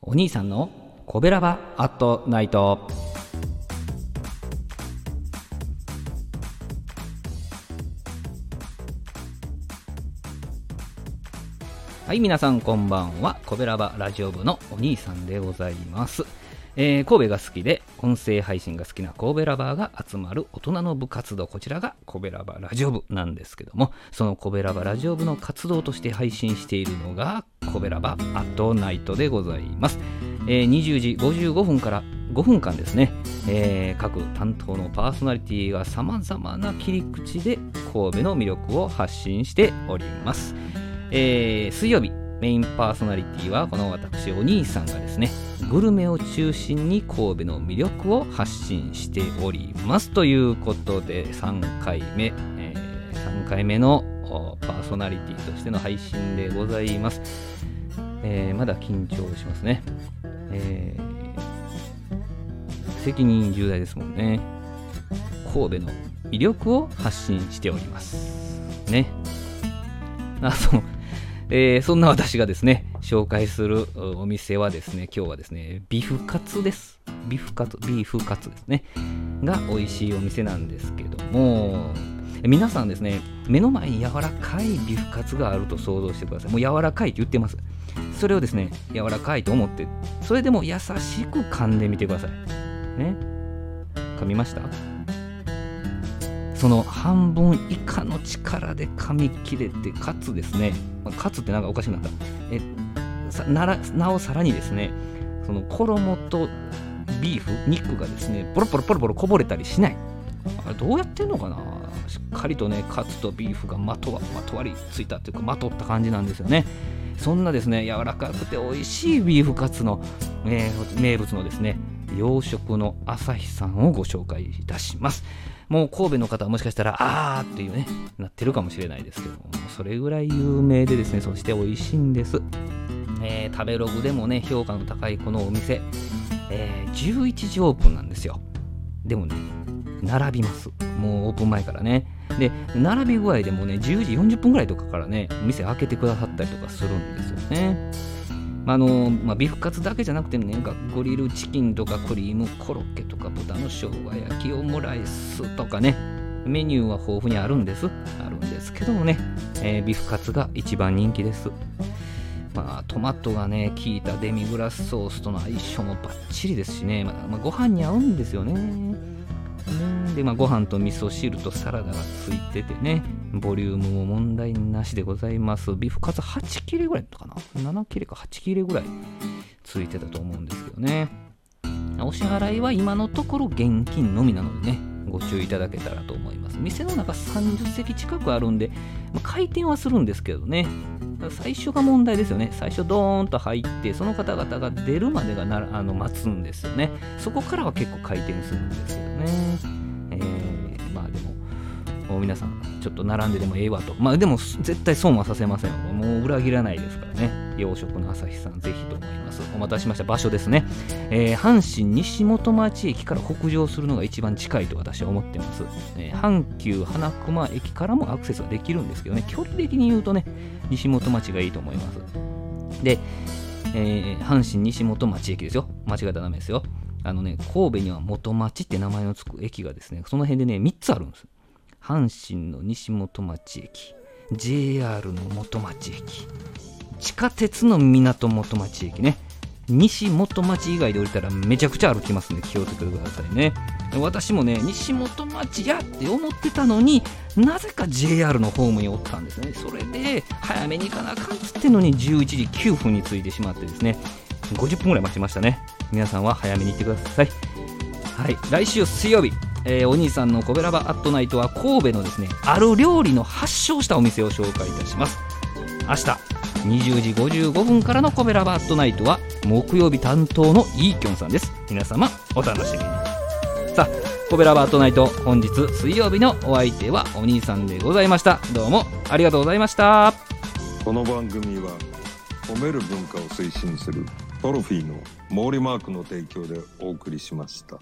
お兄さんのコベラバアットナイト。はい皆さんこんばんは。コベラバラジオ部のお兄さんでございます。えー、神戸が好きで音声配信が好きな神戸ラバーが集まる大人の部活動こちらが神戸ラバーラジオ部なんですけどもその神戸ラバーラジオ部の活動として配信しているのが神戸ラバーアットナイトでございます、えー、20時55分から5分間ですね、えー、各担当のパーソナリティがさまざまな切り口で神戸の魅力を発信しております、えー、水曜日メインパーソナリティはこの私お兄さんがですねグルメを中心に神戸の魅力を発信しておりますということで3回目、えー、3回目のパーソナリティとしての配信でございます、えー、まだ緊張しますね、えー、責任重大ですもんね。神戸の魅力を発信しております。ね。あそう。えー、そんな私がですね、紹介するお店はですね、今日はですね、ビフカツです。ビフカツ、ビーフカツですね。が美味しいお店なんですけども、皆さんですね、目の前に柔らかいビフカツがあると想像してください。もう柔らかいって言ってます。それをですね、柔らかいと思って、それでも優しく噛んでみてください。ね。噛みました？その半分以下の力で噛み切れてかつですね。かつってなんかおかしくなった。えならなおさらにですねその衣とビーフ肉がですねポロポロポロポロこぼれたりしない。あれどうやってんのかな。しっかりとねカツとビーフがまとわまとわりついたというかまとった感じなんですよね。そんなですね柔らかくて美味しいビーフカツの、えー、名物のですね洋食の朝日さんをご紹介いたしますもう神戸の方はもしかしたら、あーっていうね、なってるかもしれないですけども、それぐらい有名でですね、そして美味しいんです。えー、食べログでもね、評価の高いこのお店、えー、11時オープンなんですよ。でもね、並びます。もうオープン前からね。で、並び具合でもね、10時40分ぐらいとかからね、店開けてくださったりとかするんですよね。あのまあ、ビフカツだけじゃなくてね、グリルチキンとかクリームコロッケとか豚の生姜焼きオムライスとかね、メニューは豊富にあるんです。あるんですけどもね、えー、ビフカツが一番人気です。まあ、トマトがね、効いたデミグラスソースとの相性もバッチリですしね、まあ、まあ、ご飯に合うんですよね。で、まあ、ご飯と味噌汁とサラダがついててね、ボリュームも問題なしでございます。ビーフカツ8切れぐらいかな ?7 切れか8切れぐらいついてたと思うんですけどね。お支払いは今のところ現金のみなのでね、ご注意いただけたらと思います。店の中30席近くあるんで、まあ、回転はするんですけどね、最初が問題ですよね。最初ドーンと入って、その方々が出るまでがなあの待つんですよね。そこからは結構回転するんですけどね。も、う皆さん、ちょっと並んででもええわと。まあでも、絶対損はさせません。もう裏切らないですからね。洋食の朝日さん、ぜひと思います。お待たせしました場所ですね。えー、阪神西本町駅から北上するのが一番近いと私は思ってます。えー、阪急花熊駅からもアクセスはできるんですけどね、距離的に言うとね、西本町がいいと思います。で、えー、阪神西本町駅ですよ。間違えたらダメですよ。あのね、神戸には元町って名前の付く駅がですね、その辺でね、3つあるんです。阪神の西本町駅、JR の元町駅、地下鉄の港元町駅ね。西元町以外で降りたらめちゃくちゃ歩きますんで気をつけてくださいね。私もね、西元町やって思ってたのになぜか JR のホームにおったんですね。それで早めに行かなあかんっつってのに11時9分に着いてしまってですね、50分ぐらい待ちましたね。皆さんは早めに行ってください。はい、来週水曜日、えー、お兄さんのコベラバアットナイトは神戸のですね、ある料理の発祥したお店を紹介いたします。明日20時55分からのコベラバットナイトは木曜日担当のイーキョンさんです皆様お楽しみにさあコベラバットナイト本日水曜日のお相手はお兄さんでございましたどうもありがとうございましたこの番組は褒める文化を推進するトロフィーの毛利マークの提供でお送りしました。